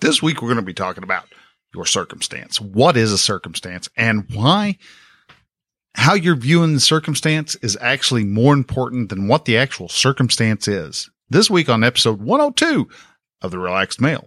This week, we're going to be talking about your circumstance. What is a circumstance and why how you're viewing the circumstance is actually more important than what the actual circumstance is. This week on episode 102 of the Relaxed Male.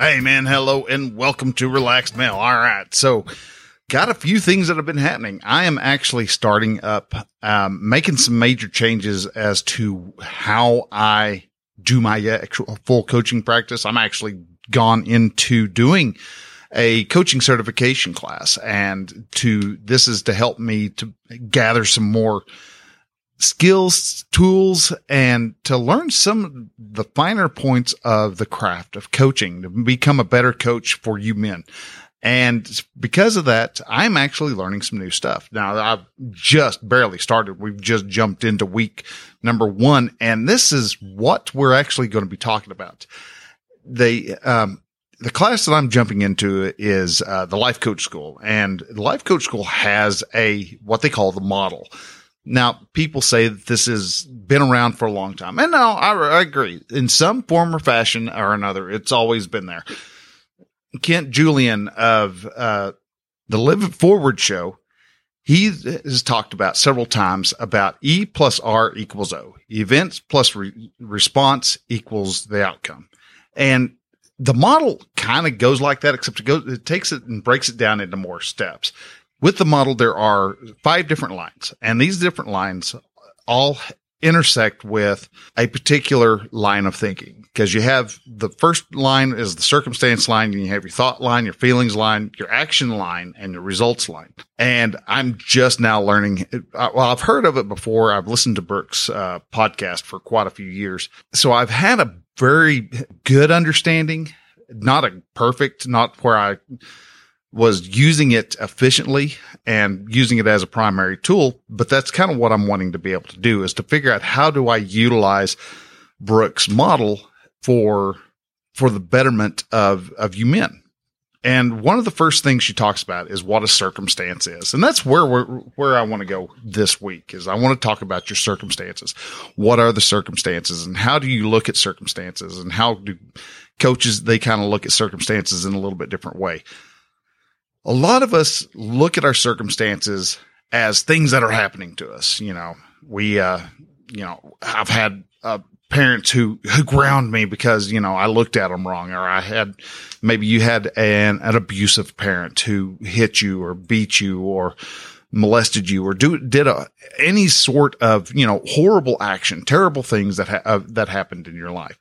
Hey man, hello and welcome to Relaxed Male. All right. So got a few things that have been happening. I am actually starting up, um, making some major changes as to how I do my actual full coaching practice. I'm actually gone into doing a coaching certification class and to, this is to help me to gather some more skills, tools, and to learn some the finer points of the craft of coaching to become a better coach for you men. And because of that, I'm actually learning some new stuff. Now I've just barely started. We've just jumped into week number one. And this is what we're actually going to be talking about. The, um, the class that I'm jumping into is uh, the life coach school and the life coach school has a, what they call the model. Now, people say that this has been around for a long time. And no, I, I, agree. In some form or fashion or another, it's always been there. Kent Julian of uh, the Live Forward show, he has talked about several times about E plus R equals O. Events plus re- response equals the outcome. And the model kind of goes like that, except it goes, it takes it and breaks it down into more steps with the model, there are five different lines and these different lines all intersect with a particular line of thinking because you have the first line is the circumstance line and you have your thought line, your feelings line, your action line and your results line. And I'm just now learning. Well, I've heard of it before. I've listened to Brooke's uh, podcast for quite a few years. So I've had a very good understanding, not a perfect, not where I was using it efficiently and using it as a primary tool. But that's kind of what I'm wanting to be able to do is to figure out how do I utilize Brooke's model for, for the betterment of, of you men. And one of the first things she talks about is what a circumstance is. And that's where we're, where I want to go this week is I want to talk about your circumstances. What are the circumstances and how do you look at circumstances and how do coaches, they kind of look at circumstances in a little bit different way a lot of us look at our circumstances as things that are happening to us. You know, we, uh, you know, I've had, uh, parents who, who ground me because, you know, I looked at them wrong or I had, maybe you had an, an abusive parent who hit you or beat you or molested you or do, did a, any sort of, you know, horrible action, terrible things that, ha- uh, that happened in your life.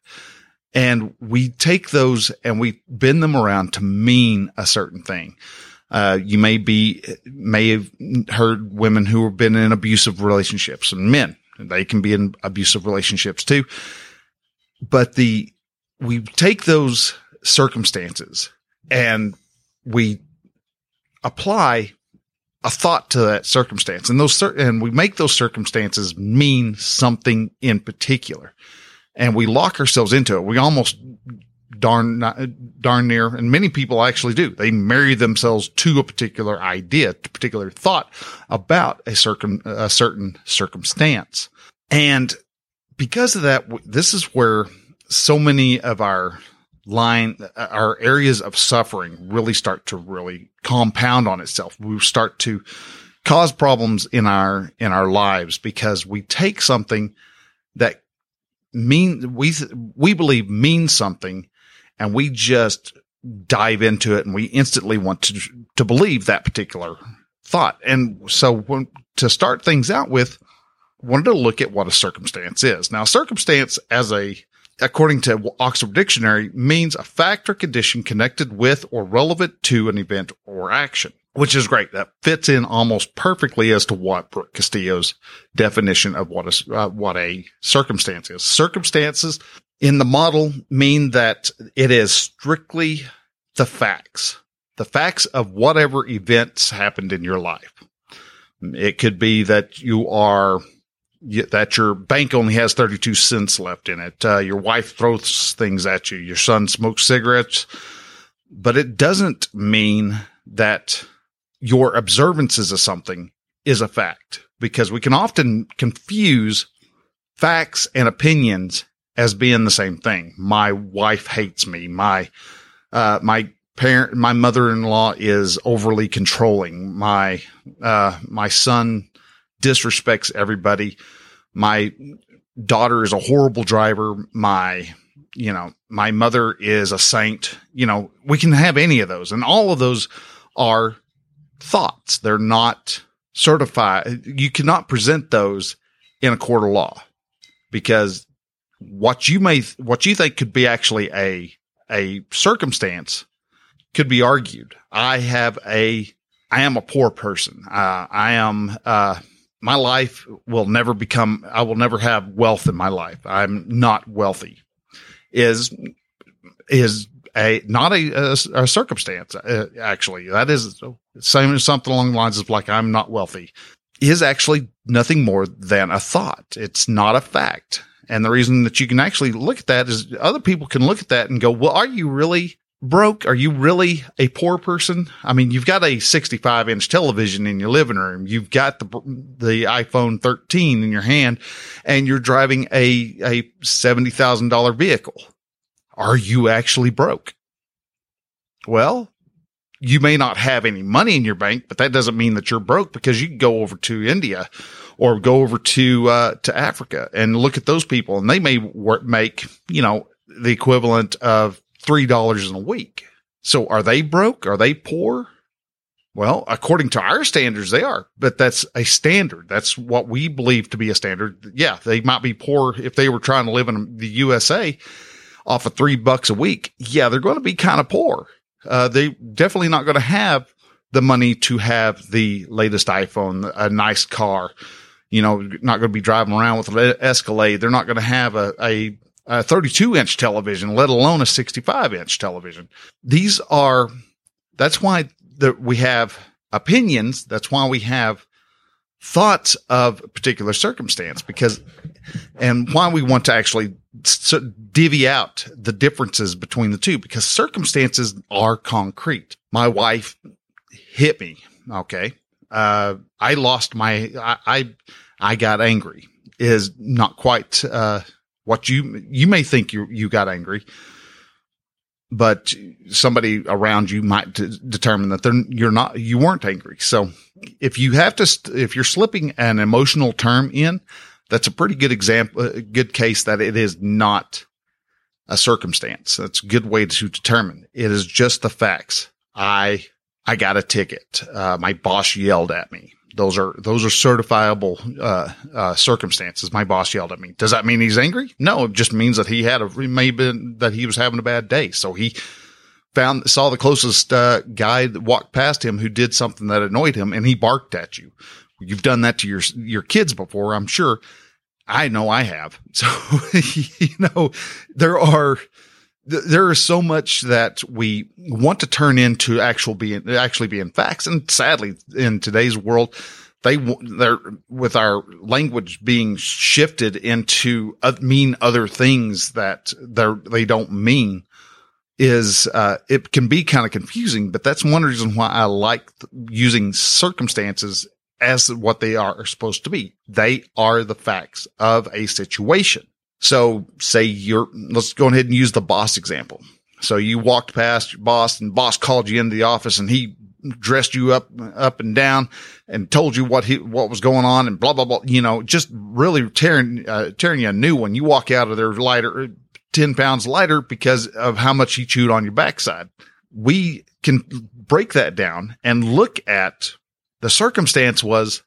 And we take those and we bend them around to mean a certain thing. Uh, you may be, may have heard women who have been in abusive relationships and men. They can be in abusive relationships too. But the, we take those circumstances and we apply a thought to that circumstance and those, and we make those circumstances mean something in particular and we lock ourselves into it. We almost darn darn near and many people actually do. They marry themselves to a particular idea a particular thought about a certain a certain circumstance. And because of that this is where so many of our line our areas of suffering really start to really compound on itself. We start to cause problems in our in our lives because we take something that mean we we believe means something and we just dive into it and we instantly want to, to believe that particular thought. And so when, to start things out with, wanted to look at what a circumstance is. Now, circumstance as a according to Oxford Dictionary, means a fact or condition connected with or relevant to an event or action, which is great. That fits in almost perfectly as to what Brooke Castillo's definition of what is uh, what a circumstance is. Circumstances in the model mean that it is strictly the facts, the facts of whatever events happened in your life. It could be that you are that your bank only has 32 cents left in it. Uh, your wife throws things at you. Your son smokes cigarettes, but it doesn't mean that your observances of something is a fact because we can often confuse facts and opinions as being the same thing. My wife hates me. My, uh, my parent, my mother-in-law is overly controlling. My, uh, my son disrespects everybody. My daughter is a horrible driver. My, you know, my mother is a saint. You know, we can have any of those and all of those are thoughts. They're not certified. You cannot present those in a court of law because what you may, what you think could be actually a, a circumstance could be argued. I have a, I am a poor person. Uh, I am, uh, my life will never become, I will never have wealth in my life. I'm not wealthy is, is a, not a, a, a circumstance. Uh, actually, that is same as something along the lines of like, I'm not wealthy is actually nothing more than a thought. It's not a fact. And the reason that you can actually look at that is other people can look at that and go, well, are you really broke? Are you really a poor person? I mean, you've got a 65 inch television in your living room. You've got the, the iPhone 13 in your hand and you're driving a, a $70,000 vehicle. Are you actually broke? Well, you may not have any money in your bank, but that doesn't mean that you're broke because you can go over to India or go over to, uh, to Africa and look at those people and they may work, make, you know, the equivalent of $3 in a week. So are they broke? Are they poor? Well, according to our standards, they are, but that's a standard. That's what we believe to be a standard. Yeah, they might be poor if they were trying to live in the USA off of three bucks a week. Yeah, they're going to be kind of poor uh, they definitely not going to have the money to have the latest iPhone, a nice car, you know, not going to be driving around with an Escalade. They're not going to have a, a, a 32 inch television, let alone a 65 inch television. These are, that's why that we have opinions. That's why we have thoughts of a particular circumstance because, and why we want to actually divvy out the differences between the two because circumstances are concrete. My wife hit me. Okay. Uh, I lost my, I, I, I got angry is not quite, uh, what you, you may think you, you got angry, but somebody around you might d- determine that they're, you're not, you weren't angry. So if you have to, if you're slipping an emotional term in, that's a pretty good example, a good case that it is not a circumstance. That's a good way to determine. It is just the facts. I, I got a ticket. Uh, my boss yelled at me. Those are, those are certifiable, uh, uh, circumstances. My boss yelled at me. Does that mean he's angry? No, it just means that he had a, it may have been that he was having a bad day. So he found, saw the closest, uh, guy that walked past him who did something that annoyed him and he barked at you. You've done that to your, your kids before, I'm sure. I know I have. So, you know, there are, there is so much that we want to turn into actual being, actually being facts. And sadly, in today's world, they, they're with our language being shifted into uh, mean other things that they're, they don't mean is, uh, it can be kind of confusing, but that's one reason why I like using circumstances as what they are supposed to be. They are the facts of a situation. So say you're, let's go ahead and use the boss example. So you walked past your boss and boss called you into the office and he dressed you up, up and down and told you what he, what was going on and blah, blah, blah, you know, just really tearing, uh, tearing you a new one. You walk out of there lighter, 10 pounds lighter because of how much he chewed on your backside. We can break that down and look at the circumstance was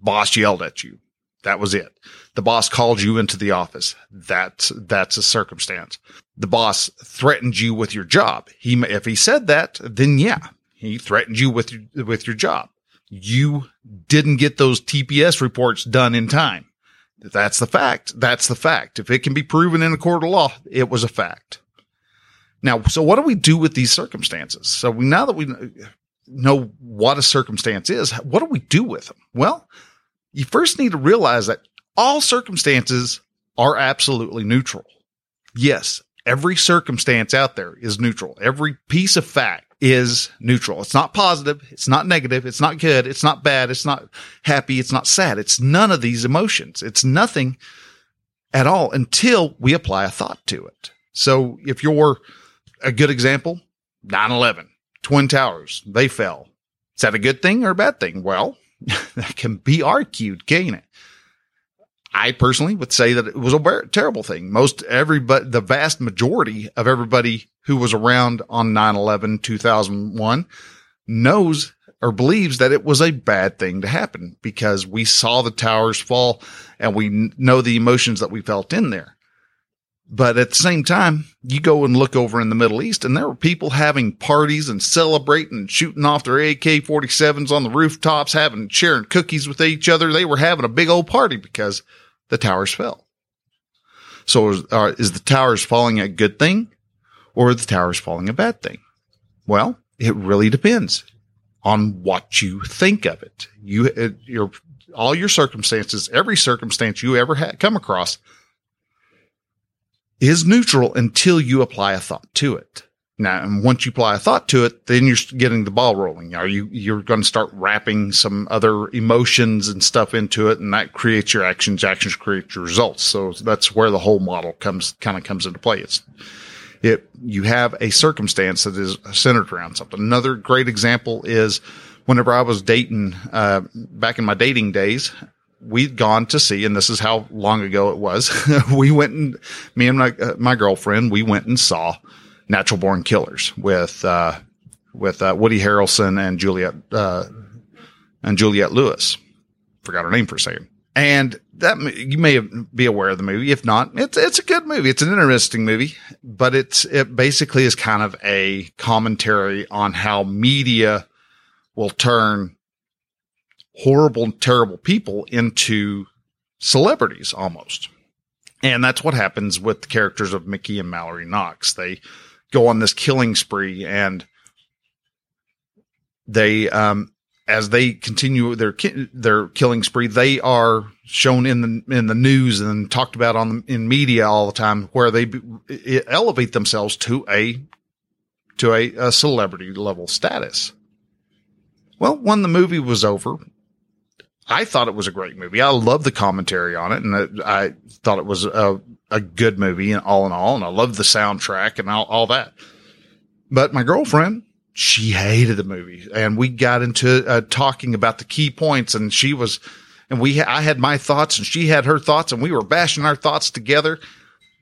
boss yelled at you. That was it. The boss called you into the office. That's, that's a circumstance. The boss threatened you with your job. He, if he said that, then yeah, he threatened you with your, with your job. You didn't get those TPS reports done in time. That's the fact. That's the fact. If it can be proven in a court of law, it was a fact. Now, so what do we do with these circumstances? So we, now that we know what a circumstance is, what do we do with them? Well, you first need to realize that all circumstances are absolutely neutral. Yes, every circumstance out there is neutral. Every piece of fact is neutral. It's not positive. It's not negative. It's not good. It's not bad. It's not happy. It's not sad. It's none of these emotions. It's nothing at all until we apply a thought to it. So if you're a good example, 9-11, Twin Towers, they fell. Is that a good thing or a bad thing? Well, that can be argued, can it? I personally would say that it was a terrible thing. Most everybody, the vast majority of everybody who was around on 9-11, 2001 knows or believes that it was a bad thing to happen because we saw the towers fall and we know the emotions that we felt in there. But at the same time, you go and look over in the Middle East and there were people having parties and celebrating and shooting off their AK-47s on the rooftops, having, sharing cookies with each other. They were having a big old party because the towers fell. So is, uh, is the towers falling a good thing or the towers falling a bad thing? Well, it really depends on what you think of it. You, your, all your circumstances, every circumstance you ever had come across is neutral until you apply a thought to it. Now, and once you apply a thought to it, then you're getting the ball rolling. Are you, you're going to start wrapping some other emotions and stuff into it. And that creates your actions. Actions create your results. So that's where the whole model comes, kind of comes into play. It's, it, you have a circumstance that is centered around something. Another great example is whenever I was dating, uh, back in my dating days, we'd gone to see, and this is how long ago it was. we went and me and my, uh, my girlfriend, we went and saw Natural Born Killers with, uh, with, uh, Woody Harrelson and Juliette, uh, and Juliette Lewis. Forgot her name for a second. And that you may be aware of the movie. If not, it's, it's a good movie. It's an interesting movie, but it's, it basically is kind of a commentary on how media will turn horrible, terrible people into celebrities almost. And that's what happens with the characters of Mickey and Mallory Knox. They go on this killing spree and they, um, as they continue their their killing spree, they are shown in the in the news and talked about on the, in media all the time, where they elevate themselves to a to a, a celebrity level status. Well, when the movie was over, I thought it was a great movie. I love the commentary on it, and I thought it was a, a good movie, and all in all, and I love the soundtrack and all, all that. But my girlfriend, she hated the movie, and we got into uh, talking about the key points, and she was, and we, I had my thoughts, and she had her thoughts, and we were bashing our thoughts together.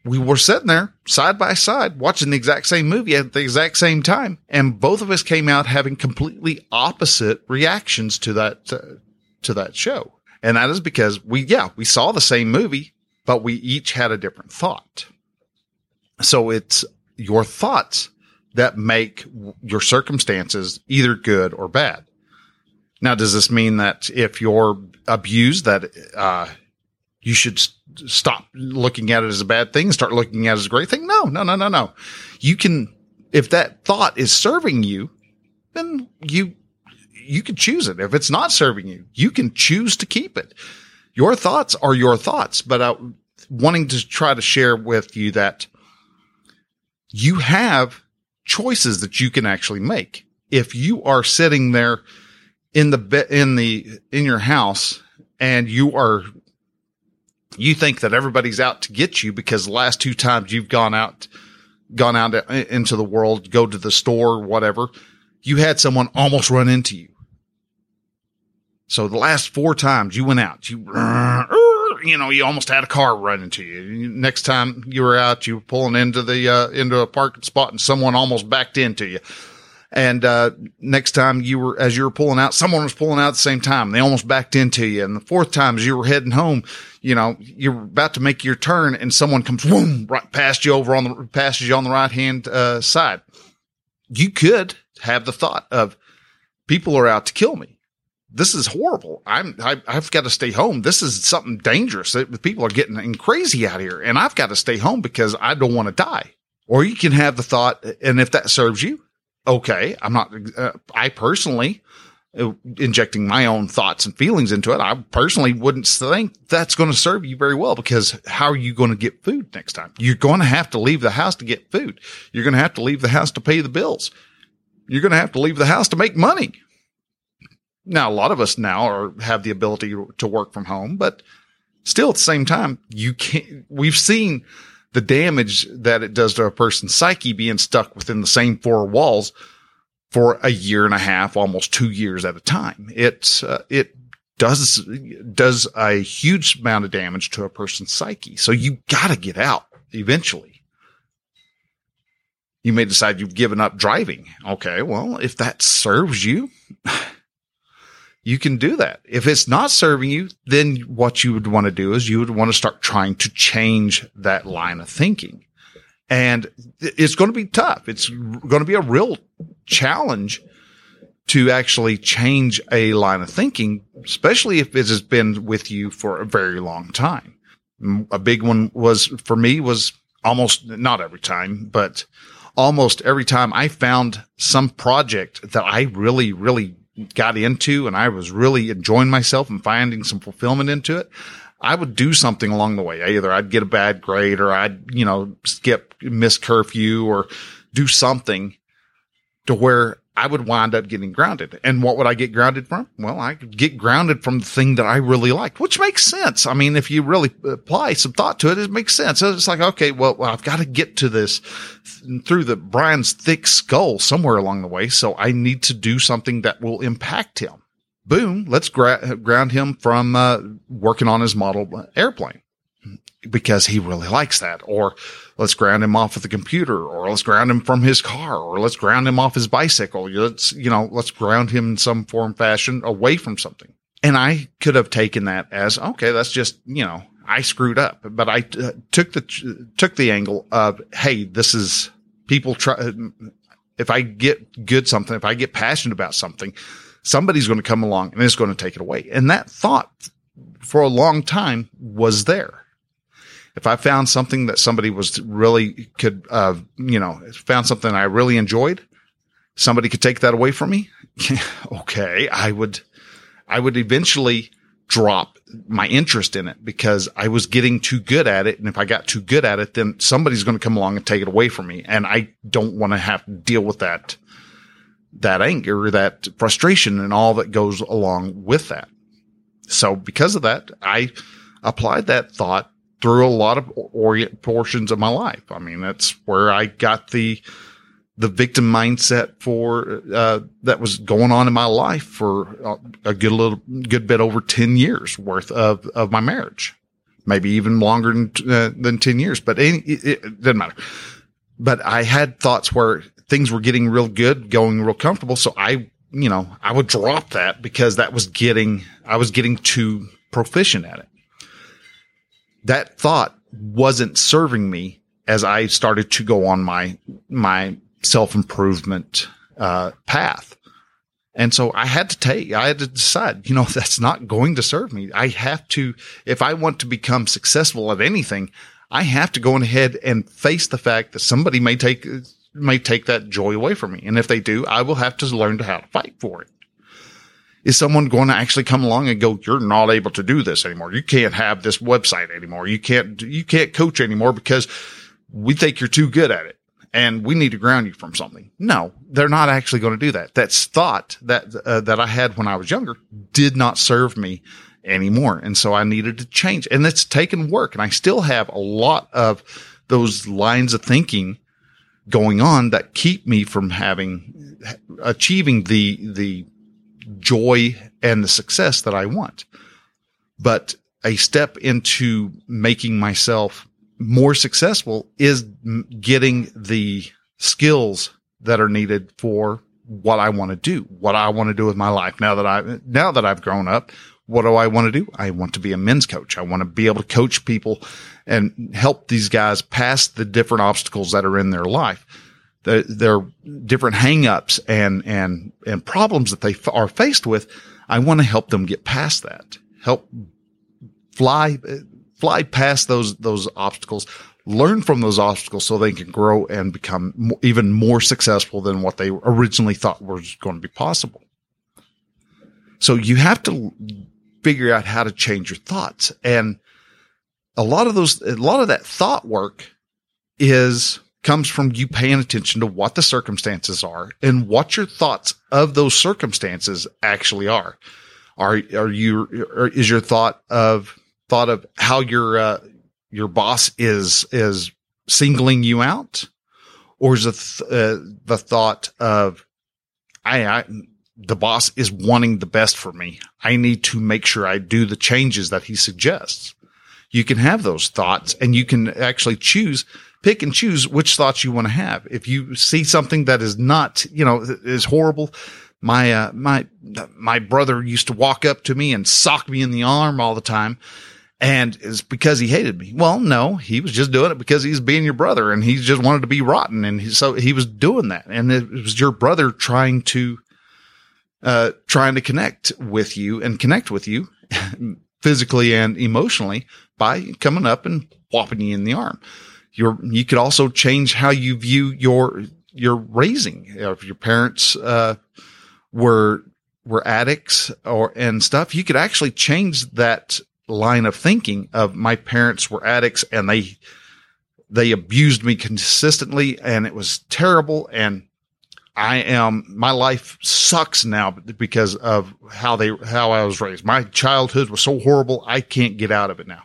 We were sitting there side by side watching the exact same movie at the exact same time, and both of us came out having completely opposite reactions to that. Uh, to that show. And that is because we, yeah, we saw the same movie, but we each had a different thought. So it's your thoughts that make your circumstances either good or bad. Now, does this mean that if you're abused, that uh, you should st- stop looking at it as a bad thing, and start looking at it as a great thing? No, no, no, no, no. You can, if that thought is serving you, then you you can choose it. If it's not serving you, you can choose to keep it. Your thoughts are your thoughts, but I wanting to try to share with you that you have choices that you can actually make. If you are sitting there in the in the in your house and you are you think that everybody's out to get you because the last two times you've gone out gone out into the world, go to the store, whatever, you had someone almost run into you. So the last four times you went out, you, you know, you almost had a car run into you. Next time you were out, you were pulling into the, uh, into a parking spot and someone almost backed into you. And, uh, next time you were, as you were pulling out, someone was pulling out at the same time. They almost backed into you. And the fourth time as you were heading home, you know, you're about to make your turn and someone comes boom, right past you over on the, passes you on the right hand, uh, side. You could have the thought of people are out to kill me. This is horrible. I'm, I, have got to stay home. This is something dangerous. People are getting crazy out here and I've got to stay home because I don't want to die. Or you can have the thought, and if that serves you, okay, I'm not, uh, I personally, uh, injecting my own thoughts and feelings into it, I personally wouldn't think that's going to serve you very well because how are you going to get food next time? You're going to have to leave the house to get food. You're going to have to leave the house to pay the bills. You're going to have to leave the house to make money. Now, a lot of us now are, have the ability to work from home, but still at the same time, you can't, we've seen the damage that it does to a person's psyche being stuck within the same four walls for a year and a half, almost two years at a time. It, uh, it does, does a huge amount of damage to a person's psyche. So you gotta get out eventually. You may decide you've given up driving. Okay. Well, if that serves you, you can do that. If it's not serving you, then what you would want to do is you would want to start trying to change that line of thinking. And it's going to be tough. It's going to be a real challenge to actually change a line of thinking, especially if it has been with you for a very long time. A big one was for me was almost not every time, but almost every time I found some project that I really, really got into and I was really enjoying myself and finding some fulfillment into it, I would do something along the way. Either I'd get a bad grade or I'd, you know, skip, miss curfew or do something to where I would wind up getting grounded. And what would I get grounded from? Well, I could get grounded from the thing that I really liked, which makes sense. I mean, if you really apply some thought to it, it makes sense. It's like, okay, well, I've got to get to this through the Brian's thick skull somewhere along the way. So I need to do something that will impact him. Boom. Let's gra- ground him from uh, working on his model airplane because he really likes that. Or let's ground him off of the computer or let's ground him from his car or let's ground him off his bicycle. Let's, you know, let's ground him in some form fashion away from something. And I could have taken that as, okay, that's just, you know, I screwed up, but I uh, took the, took the angle of, Hey, this is people try. If I get good something, if I get passionate about something, somebody's going to come along and it's going to take it away. And that thought for a long time was there if I found something that somebody was really could, uh, you know, found something I really enjoyed, somebody could take that away from me. okay. I would, I would eventually drop my interest in it because I was getting too good at it. And if I got too good at it, then somebody's going to come along and take it away from me. And I don't want to have to deal with that, that anger, that frustration and all that goes along with that. So because of that, I applied that thought through a lot of orient portions of my life. I mean, that's where I got the, the victim mindset for, uh, that was going on in my life for a good little, good bit over 10 years worth of, of my marriage. Maybe even longer than, uh, than 10 years, but any, it, it doesn't matter. But I had thoughts where things were getting real good, going real comfortable. So I, you know, I would drop that because that was getting, I was getting too proficient at it that thought wasn't serving me as I started to go on my, my self improvement, uh, path. And so I had to take, I had to decide, you know, that's not going to serve me. I have to, if I want to become successful at anything, I have to go ahead and face the fact that somebody may take, may take that joy away from me. And if they do, I will have to learn how to fight for it is someone going to actually come along and go, you're not able to do this anymore. You can't have this website anymore. You can't, you can't coach anymore because we think you're too good at it and we need to ground you from something. No, they're not actually going to do that. That's thought that, uh, that I had when I was younger did not serve me anymore. And so I needed to change and it's taken work and I still have a lot of those lines of thinking going on that keep me from having achieving the, the joy and the success that I want. But a step into making myself more successful is getting the skills that are needed for what I want to do, what I want to do with my life now that I, now that I've grown up. What do I want to do? I want to be a men's coach. I want to be able to coach people and help these guys pass the different obstacles that are in their life. There are different hangups and, and, and problems that they f- are faced with. I want to help them get past that, help fly, fly past those, those obstacles, learn from those obstacles so they can grow and become even more successful than what they originally thought was going to be possible. So you have to figure out how to change your thoughts. And a lot of those, a lot of that thought work is comes from you paying attention to what the circumstances are and what your thoughts of those circumstances actually are. Are, are you, or is your thought of, thought of how your, uh, your boss is, is singling you out? Or is it uh, the thought of, I, I, the boss is wanting the best for me. I need to make sure I do the changes that he suggests. You can have those thoughts and you can actually choose, pick and choose which thoughts you want to have. If you see something that is not, you know, is horrible, my, uh, my, my brother used to walk up to me and sock me in the arm all the time. And it's because he hated me. Well, no, he was just doing it because he's being your brother and he just wanted to be rotten. And he, so he was doing that. And it was your brother trying to, uh, trying to connect with you and connect with you physically and emotionally by coming up and whopping you in the arm. You're, you could also change how you view your, your raising. If your parents, uh, were, were addicts or, and stuff, you could actually change that line of thinking of my parents were addicts and they, they abused me consistently and it was terrible. And I am, my life sucks now because of how they, how I was raised. My childhood was so horrible. I can't get out of it now.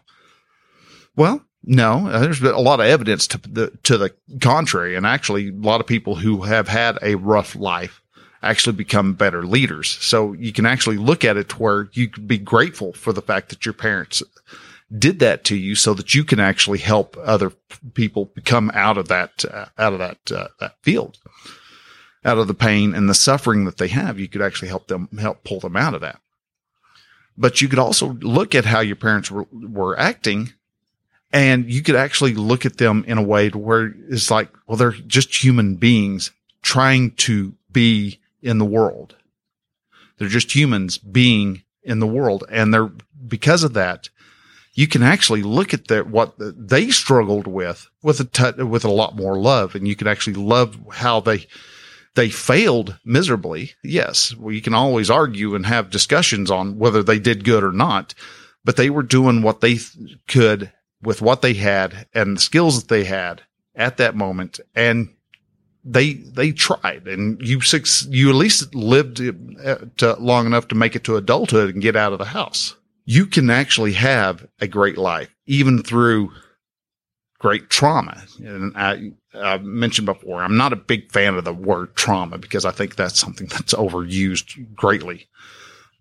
Well, no, there's been a lot of evidence to the, to the contrary. And actually a lot of people who have had a rough life actually become better leaders. So you can actually look at it where you can be grateful for the fact that your parents did that to you so that you can actually help other people come out of that, uh, out of that, uh, that field out of the pain and the suffering that they have, you could actually help them help pull them out of that. But you could also look at how your parents were, were acting and you could actually look at them in a way to where it's like, well, they're just human beings trying to be in the world. They're just humans being in the world. And they're, because of that, you can actually look at what they struggled with, with a, t- with a lot more love. And you can actually love how they, they failed miserably. Yes, we can always argue and have discussions on whether they did good or not, but they were doing what they th- could with what they had and the skills that they had at that moment. And they, they tried and you six, you at least lived uh, to long enough to make it to adulthood and get out of the house. You can actually have a great life even through great trauma. And I, I mentioned before, I'm not a big fan of the word trauma because I think that's something that's overused greatly.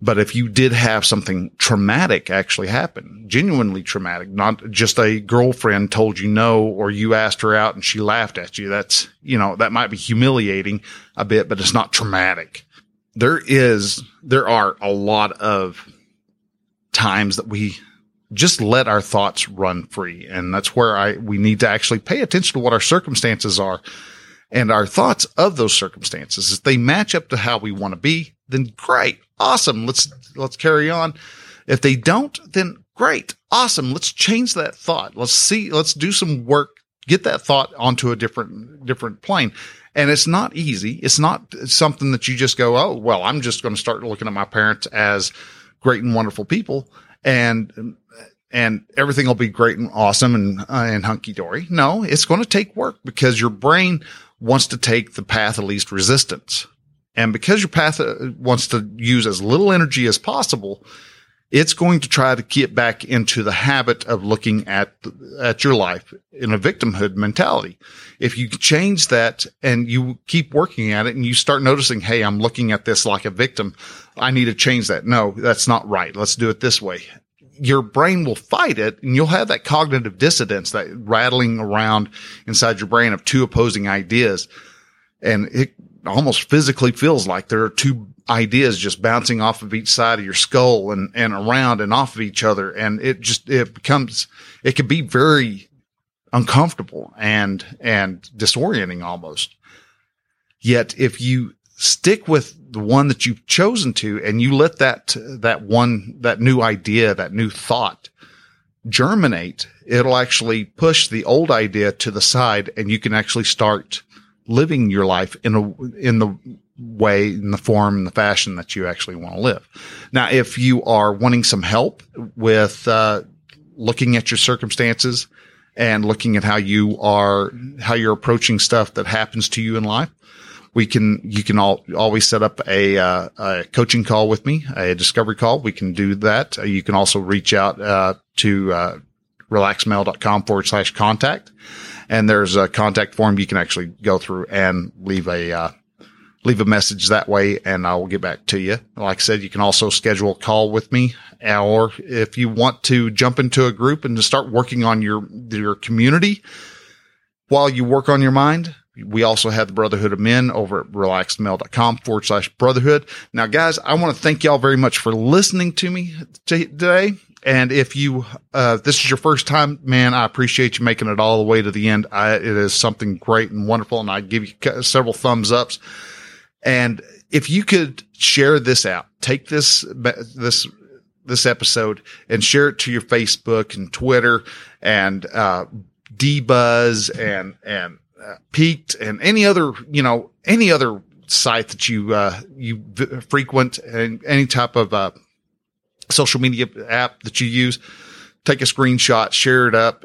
But if you did have something traumatic actually happen, genuinely traumatic, not just a girlfriend told you no, or you asked her out and she laughed at you, that's, you know, that might be humiliating a bit, but it's not traumatic. There is, there are a lot of times that we just let our thoughts run free. And that's where I, we need to actually pay attention to what our circumstances are and our thoughts of those circumstances. If they match up to how we want to be, then great. Awesome. Let's, let's carry on. If they don't, then great. Awesome. Let's change that thought. Let's see, let's do some work, get that thought onto a different, different plane. And it's not easy. It's not something that you just go, Oh, well, I'm just going to start looking at my parents as great and wonderful people and and everything will be great and awesome and uh, and hunky dory. No, it's going to take work because your brain wants to take the path of least resistance, and because your path uh, wants to use as little energy as possible, it's going to try to get back into the habit of looking at at your life in a victimhood mentality. If you change that and you keep working at it and you start noticing, hey, I'm looking at this like a victim, I need to change that. No, that's not right. Let's do it this way. Your brain will fight it and you'll have that cognitive dissonance, that rattling around inside your brain of two opposing ideas. And it almost physically feels like there are two ideas just bouncing off of each side of your skull and, and around and off of each other. And it just, it becomes, it can be very uncomfortable and, and disorienting almost. Yet if you stick with the one that you've chosen to and you let that, that one, that new idea, that new thought germinate, it'll actually push the old idea to the side and you can actually start living your life in a, in the way, in the form, in the fashion that you actually want to live. Now, if you are wanting some help with, uh, looking at your circumstances and looking at how you are, how you're approaching stuff that happens to you in life, we can, you can all, always set up a, uh, a coaching call with me, a discovery call. We can do that. You can also reach out, uh, to, uh, relaxedmale.com forward slash contact. And there's a contact form you can actually go through and leave a, uh, leave a message that way and I will get back to you. Like I said, you can also schedule a call with me or if you want to jump into a group and to start working on your, your community while you work on your mind, we also have the Brotherhood of Men over at relaxedmale.com forward slash brotherhood. Now, guys, I want to thank y'all very much for listening to me today. And if you, uh, this is your first time, man, I appreciate you making it all the way to the end. I, it is something great and wonderful. And I give you several thumbs ups. And if you could share this out, take this, this, this episode and share it to your Facebook and Twitter and, uh, D-Buzz and, and, uh, Peaked and any other, you know, any other site that you, uh, you frequent and any type of, uh, social media app that you use, take a screenshot, share it up,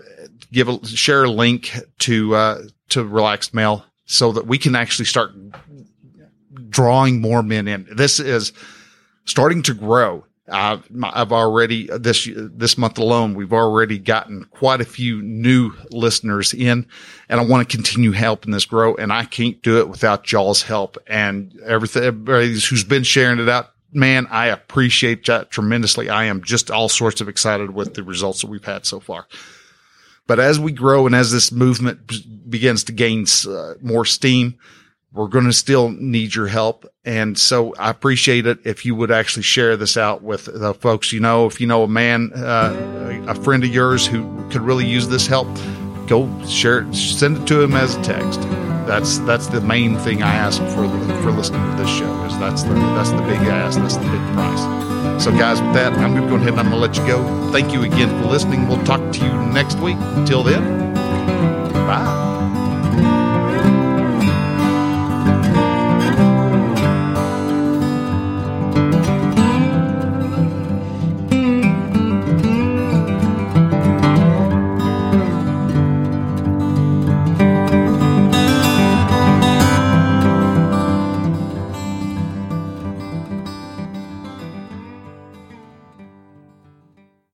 give a, share a link to, uh, to relaxed Male so that we can actually start drawing more men in. This is starting to grow. I've, I've already this this month alone we've already gotten quite a few new listeners in, and I want to continue helping this grow. And I can't do it without y'all's help and everything. Everybody who's been sharing it out, man, I appreciate that tremendously. I am just all sorts of excited with the results that we've had so far. But as we grow and as this movement begins to gain uh, more steam, we're going to still need your help. And so I appreciate it if you would actually share this out with the folks you know. If you know a man, uh, a friend of yours who could really use this help, go share it, send it to him as a text. That's that's the main thing I ask for for listening to this show. Is that's the that's the big ask. That's the big price. So guys, with that, I'm going to go ahead and I'm going to let you go. Thank you again for listening. We'll talk to you next week. Until then, bye.